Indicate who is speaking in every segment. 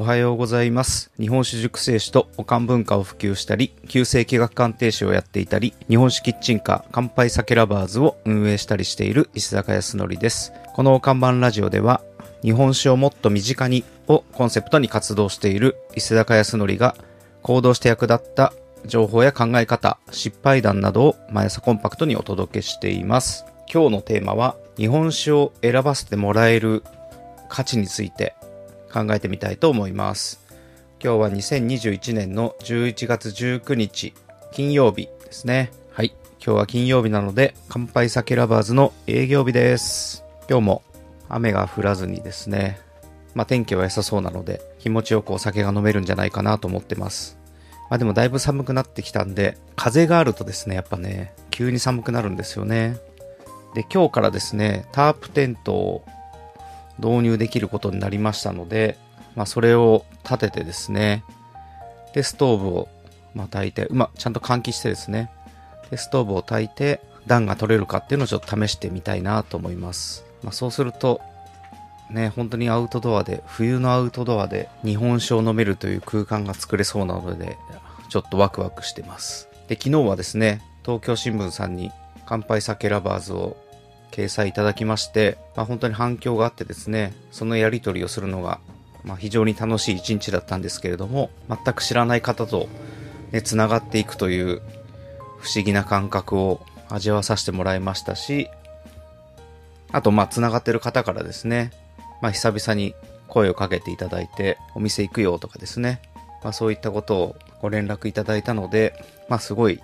Speaker 1: おはようございます。日本酒熟成酒とおかん文化を普及したり、旧世紀学鑑定士をやっていたり、日本酒キッチンカー乾杯酒ラバーズを運営したりしている石坂康則です。この看板ラジオでは、日本酒をもっと身近にをコンセプトに活動している伊勢高康則が行動して役立った情報や考え方、失敗談などを毎朝コンパクトにお届けしています。今日のテーマは日本酒を選ばせてもらえる価値について考えてみたいと思います。今日は2021年の11月19日金曜日ですね。はい。今日は金曜日なので乾杯酒ラバーズの営業日です。今日も雨が降らずにですね、まあ天気は良さそうなので気持ちよくお酒が飲めるんじゃないかなと思ってます。まあでもだいぶ寒くなってきたんで、風があるとですね、やっぱね、急に寒くなるんですよね。で、今日からですね、タープテントを導入できることになりましたので、まあそれを立ててですね、で、ストーブを、まあ、焚いて、うま、ちゃんと換気してですね、で、ストーブを焚いて暖が取れるかっていうのをちょっと試してみたいなと思います。まあそうすると、ね、本当にアウトドアで、冬のアウトドアで日本酒を飲めるという空間が作れそうなので、ちょっとワクワクしてます。で、昨日はですね、東京新聞さんに乾杯酒ラバーズを掲載いただきまして、まあ、本当に反響があってですね、そのやり取りをするのが、まあ、非常に楽しい一日だったんですけれども、全く知らない方と、ね、繋がっていくという不思議な感覚を味わわさせてもらいましたし、あと、まあ、繋がってる方からですね、まあ、久々に声をかけていただいて、お店行くよとかですね、まあ、そういったことをご連絡いただいたので、まあ、すごい、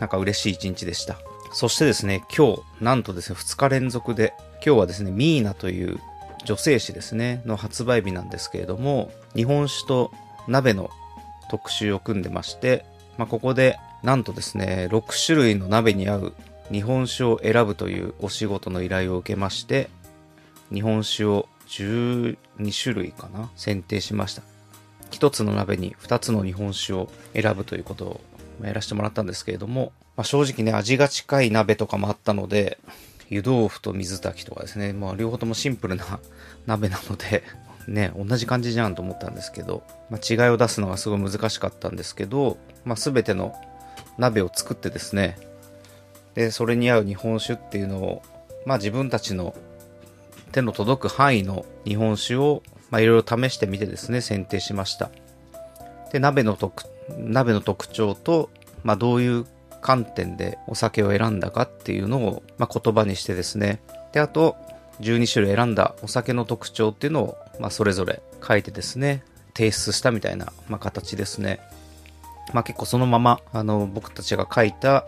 Speaker 1: なんか嬉しい一日でした。そしてですね、今日、なんとですね、2日連続で、今日はですね、ミーナという女性誌ですね、の発売日なんですけれども、日本酒と鍋の特集を組んでまして、まあ、ここで、なんとですね、6種類の鍋に合う日本酒を選ぶというお仕事の依頼を受けまして、日本酒を12種類かな選定しました。一つの鍋に二つの日本酒を選ぶということをやらせてもらったんですけれども、まあ、正直ね、味が近い鍋とかもあったので、湯豆腐と水炊きとかですね、まあ、両方ともシンプルな 鍋なので、ね、同じ感じじゃんと思ったんですけど、まあ、違いを出すのがすごい難しかったんですけど、まあ、全ての鍋を作ってですね、で、それに合う日本酒っていうのを、まあ、自分たちの手の届く範囲の日本酒を、まあ、いろいろ試してみてですね、選定しました。で、鍋の特、鍋の特徴と、まあ、どういう観点でお酒を選んだかっていうのを、まあ、言葉にしてですね。で、あと、12種類選んだお酒の特徴っていうのを、まあ、それぞれ書いてですね、提出したみたいな、まあ、形ですね。まあ、結構そのまま、あの、僕たちが書いた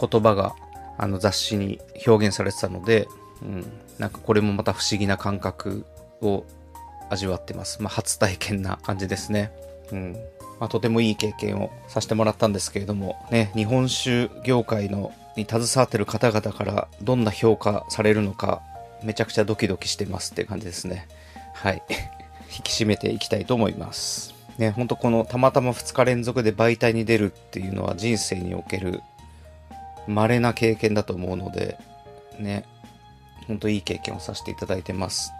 Speaker 1: 言葉が、あの、雑誌に表現されてたので、うん、なんかこれもまた不思議な感覚を味わってます。まあ、初体験な感じですね。うん。まあ、とてもいい経験をさせてもらったんですけれども、ね、日本酒業界のに携わってる方々からどんな評価されるのか、めちゃくちゃドキドキしてますっていう感じですね。はい。引き締めていきたいと思います。ね、ほんとこのたまたま2日連続で媒体に出るっていうのは人生における稀な経験だと思うので、ね、ほんといい経験をさせていただいてます。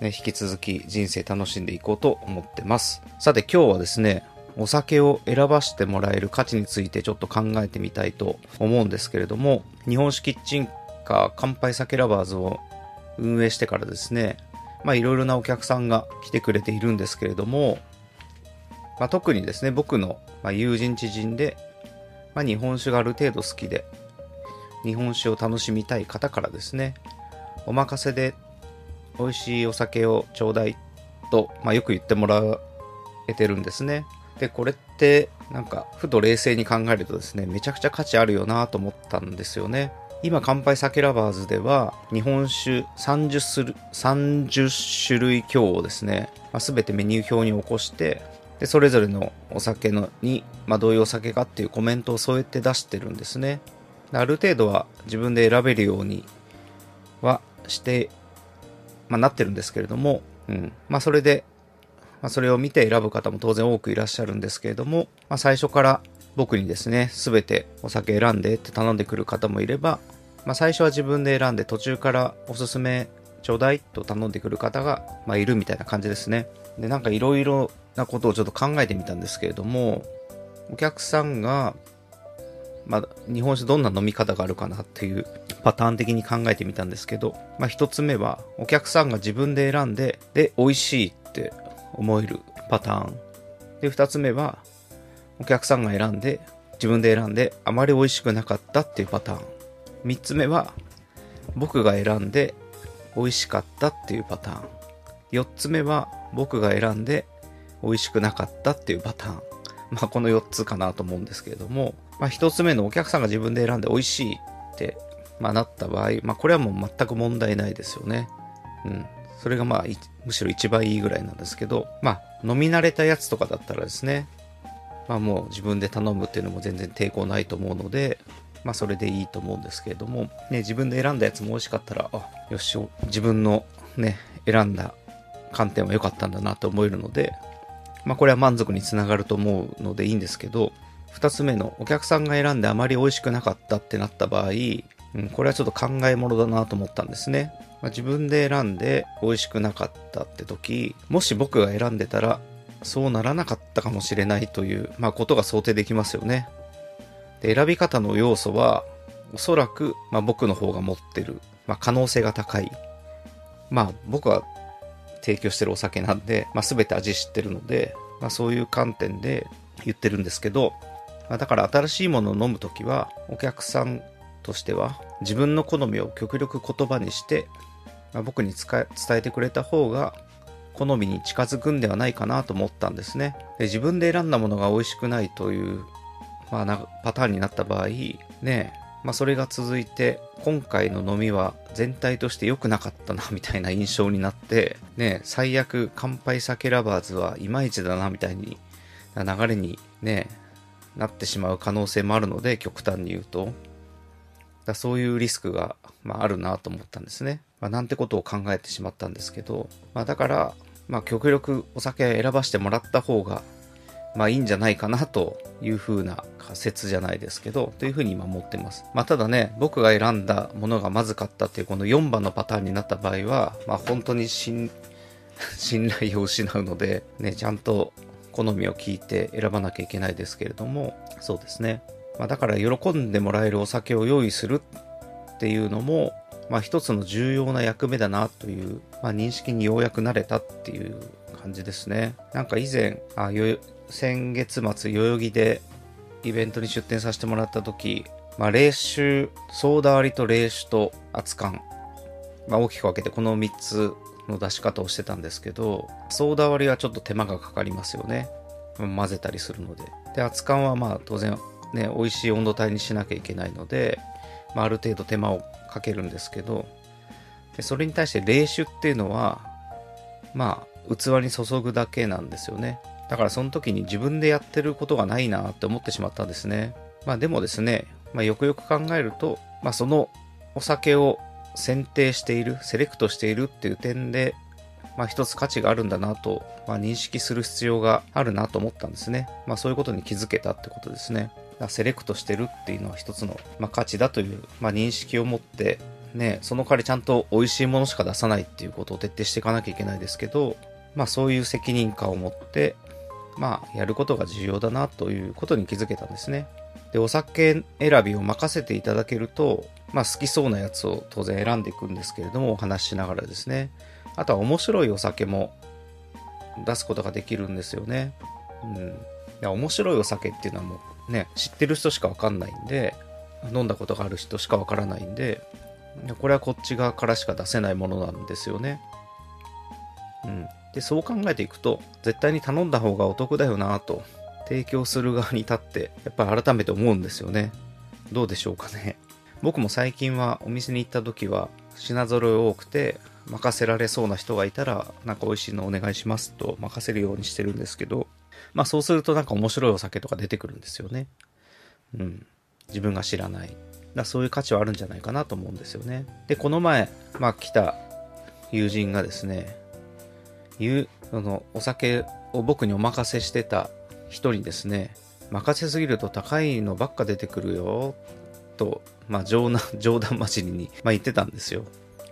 Speaker 1: ね、引き続き人生楽しんでいこうと思ってます。さて今日はですね、お酒を選ばせてもらえる価値についてちょっと考えてみたいと思うんですけれども、日本酒キッチンカー乾杯酒ラバーズを運営してからですね、まあいろいろなお客さんが来てくれているんですけれども、まあ特にですね、僕の友人知人で、まあ日本酒がある程度好きで、日本酒を楽しみたい方からですね、お任せで美味しいお酒をちょうだいと、まあ、よく言ってもらえてるんですね。で、これって、なんか、ふと冷静に考えるとですね、めちゃくちゃ価値あるよなと思ったんですよね。今、乾杯酒ラバーズでは、日本酒30種類 ,30 種類強をですね、まあ、全てメニュー表に起こして、で、それぞれのお酒のに、まあ、どういうお酒かっていうコメントを添えて出してるんですね。ある程度は自分で選べるようにはしてまあ、なってるんですけれども、うん。まあ、それで、まあ、それを見て選ぶ方も当然多くいらっしゃるんですけれども、まあ、最初から僕にですね、すべてお酒選んでって頼んでくる方もいれば、まあ、最初は自分で選んで途中からおすすめちょうだいと頼んでくる方が、まあ、いるみたいな感じですね。で、なんかいろいろなことをちょっと考えてみたんですけれども、お客さんが、まあ、日本酒どんな飲み方があるかなっていうパターン的に考えてみたんですけど、まあ一つ目は、お客さんが自分で選んで、で、美味しいって思えるパターン。で、二つ目は、お客さんが選んで、自分で選んで、あまり美味しくなかったっていうパターン。三つ目は、僕が選んで、美味しかったっていうパターン。四つ目は、僕が選んで、美味しくなかったっていうパターン。まあ、この4つかなと思うんですけれども、まあ、1つ目のお客さんが自分で選んで美味しいって、まあ、なった場合、まあ、これはもう全く問題ないですよね。うん。それがまあ、むしろ一番いいぐらいなんですけど、まあ、飲み慣れたやつとかだったらですね、まあもう自分で頼むっていうのも全然抵抗ないと思うので、まあそれでいいと思うんですけれども、ね、自分で選んだやつも美味しかったら、あ、よし、自分のね、選んだ観点は良かったんだなと思えるので、まあこれは満足につながると思うのでいいんですけど、二つ目のお客さんが選んであまり美味しくなかったってなった場合、うん、これはちょっと考えものだなと思ったんですね。まあ、自分で選んで美味しくなかったって時、もし僕が選んでたらそうならなかったかもしれないという、まあ、ことが想定できますよね。で選び方の要素は、おそらく、まあ、僕の方が持ってる、まあ、可能性が高い。まあ、僕は提供してるお酒なんで、まあ、全て味知ってるので、まあ、そういう観点で言ってるんですけど、まあ、だから新しいものを飲むときは、お客さんとしては、自分の好みを極力言葉にして、まあ、僕に伝えてくれた方が、好みに近づくんではないかなと思ったんですね。で自分で選んだものが美味しくないという、まあ、パターンになった場合、ね、まあ、それが続いて、今回の飲みは全体として良くなかったな、みたいな印象になって、ね、最悪乾杯酒ラバーズはいまいちだな、みたいに、流れにね、なってしまう可能性もあるので、極端に言うと。だそういうリスクが、まあ、あるなと思ったんですね。まあ、なんてことを考えてしまったんですけど、まあ、だから、まあ、極力お酒選ばしてもらった方が、まあいいんじゃないかなというふうな仮説じゃないですけど、というふうに今思ってます。まあただね、僕が選んだものがまずかったっていうこの4番のパターンになった場合は、まあ本当に 信頼を失うので、ね、ちゃんと好みを聞いて選ばなきゃいけないですけれども、そうですね。まあだから喜んでもらえるお酒を用意するっていうのも、まあ一つの重要な役目だなという、まあ認識にようやくなれたっていう感じですね。なんか以前、あよ先月末代々木でイベントに出店させてもらった時、まあ、冷酒、ソーダ割りと冷酒と熱燗、まあ、大きく分けてこの3つの出し方をしてたんですけど、ソーダ割りはちょっと手間がかかりますよね。混ぜたりするので。で、熱燗はまあ当然ね、美味しい温度帯にしなきゃいけないので、まあ、ある程度手間をかけるんですけど、でそれに対して冷酒っていうのは、まあ、器に注ぐだけなんですよね。だからその時に自分でやってることがないなって思ってしまったんですね。まあでもですね、まあ、よくよく考えると、まあそのお酒を選定している、セレクトしているっていう点で、まあ一つ価値があるんだなと、まあ、認識する必要があるなと思ったんですね。まあそういうことに気づけたってことですね。セレクトしてるっていうのは一つの、まあ、価値だという、まあ、認識を持って、ね、その代わりちゃんと美味しいものしか出さないっていうことを徹底していかなきゃいけないですけど、まあそういう責任感を持って、まあ、やることが重要だなということに気づけたんですね。で、お酒選びを任せていただけると、まあ、好きそうなやつを当然選んでいくんですけれども、お話ししながらですね。あとは面白いお酒も出すことができるんですよね。うん。面白いお酒っていうのはもうね、知ってる人しかわかんないんで、飲んだことがある人しかわからないんで、これはこっち側からしか出せないものなんですよね。うん。で、そう考えていくと、絶対に頼んだ方がお得だよなと、提供する側に立って、やっぱり改めて思うんですよね。どうでしょうかね。僕も最近はお店に行った時は、品揃え多くて、任せられそうな人がいたら、なんか美味しいのお願いしますと任せるようにしてるんですけど、まあそうするとなんか面白いお酒とか出てくるんですよね。うん。自分が知らない。だそういう価値はあるんじゃないかなと思うんですよね。で、この前、まあ来た友人がですね、いうそのお酒を僕にお任せしてた人にですね任せすぎると高いのばっか出てくるよと、まあ、冗談 冗談交じりに、まあ、言ってたんですよ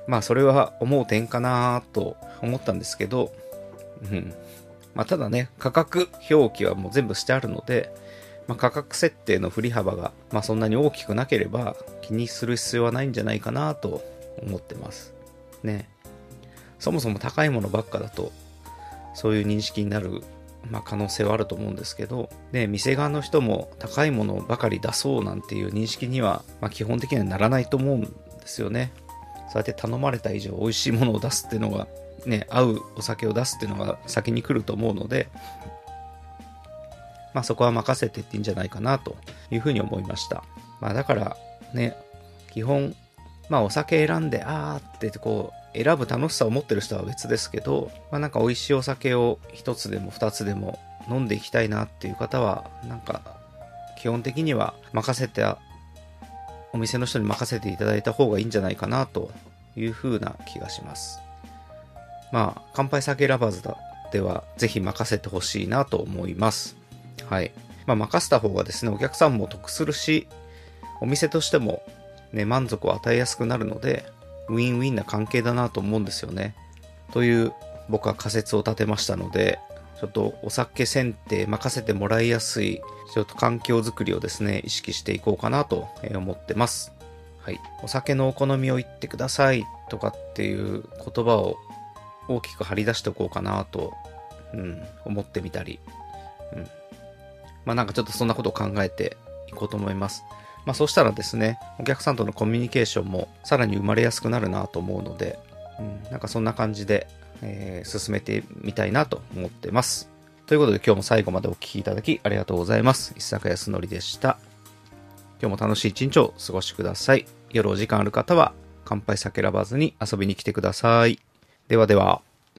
Speaker 1: まあそれは思う点かなと思ったんですけどうん。まあ、ただね、価格表記はもう全部してあるので、まあ、価格設定の振り幅が、まあ、そんなに大きくなければ気にする必要はないんじゃないかなと思ってます。ね。そもそも高いものばっかだと、そういう認識になる、まあ、可能性はあると思うんですけど、ね、店側の人も高いものばかり出そうなんていう認識には、まあ、基本的にはならないと思うんですよね。そうやって頼まれた以上美味しいものを出すっていうのが、ね、合うお酒を出すっていうのが先に来ると思うので、まあそこは任せてっていいんじゃないかなというふうに思いました。まあだからね、基本、まあお酒選んで、あーってこう、選ぶ楽しさを持ってる人は別ですけど、まあなんか美味しいお酒を一つでも二つでも飲んでいきたいなっていう方は、なんか基本的には任せて、お店の人に任せていただいた方がいいんじゃないかなというふうな気がします。まあ、乾杯酒ラバーズではぜひ任せてほしいなと思います。はい。まあ、任せた方がですね、お客さんも得するし、お店としてもね、満足を与えやすくなるので、ウィンウィンな関係だなと思うんですよね。という僕は仮説を立てましたので、ちょっとお酒選定任せてもらいやすい、ちょっと環境づくりをですね、意識していこうかなと思ってます。はい。お酒のお好みを言ってくださいとかっていう言葉を大きく張り出しておこうかなと、うん、思ってみたり、うん。まあなんかちょっとそんなことを考えていこうと思います。まあそうしたらですね、お客さんとのコミュニケーションもさらに生まれやすくなるなと思うので、うん、なんかそんな感じで、えー進めてみたいなと思ってます。ということで今日も最後までお聞きいただきありがとうございます。石坂康則でした。今日も楽しい一日を過ごしください。夜お時間ある方は乾杯酒ラバーズに遊びに来てください。ではでは。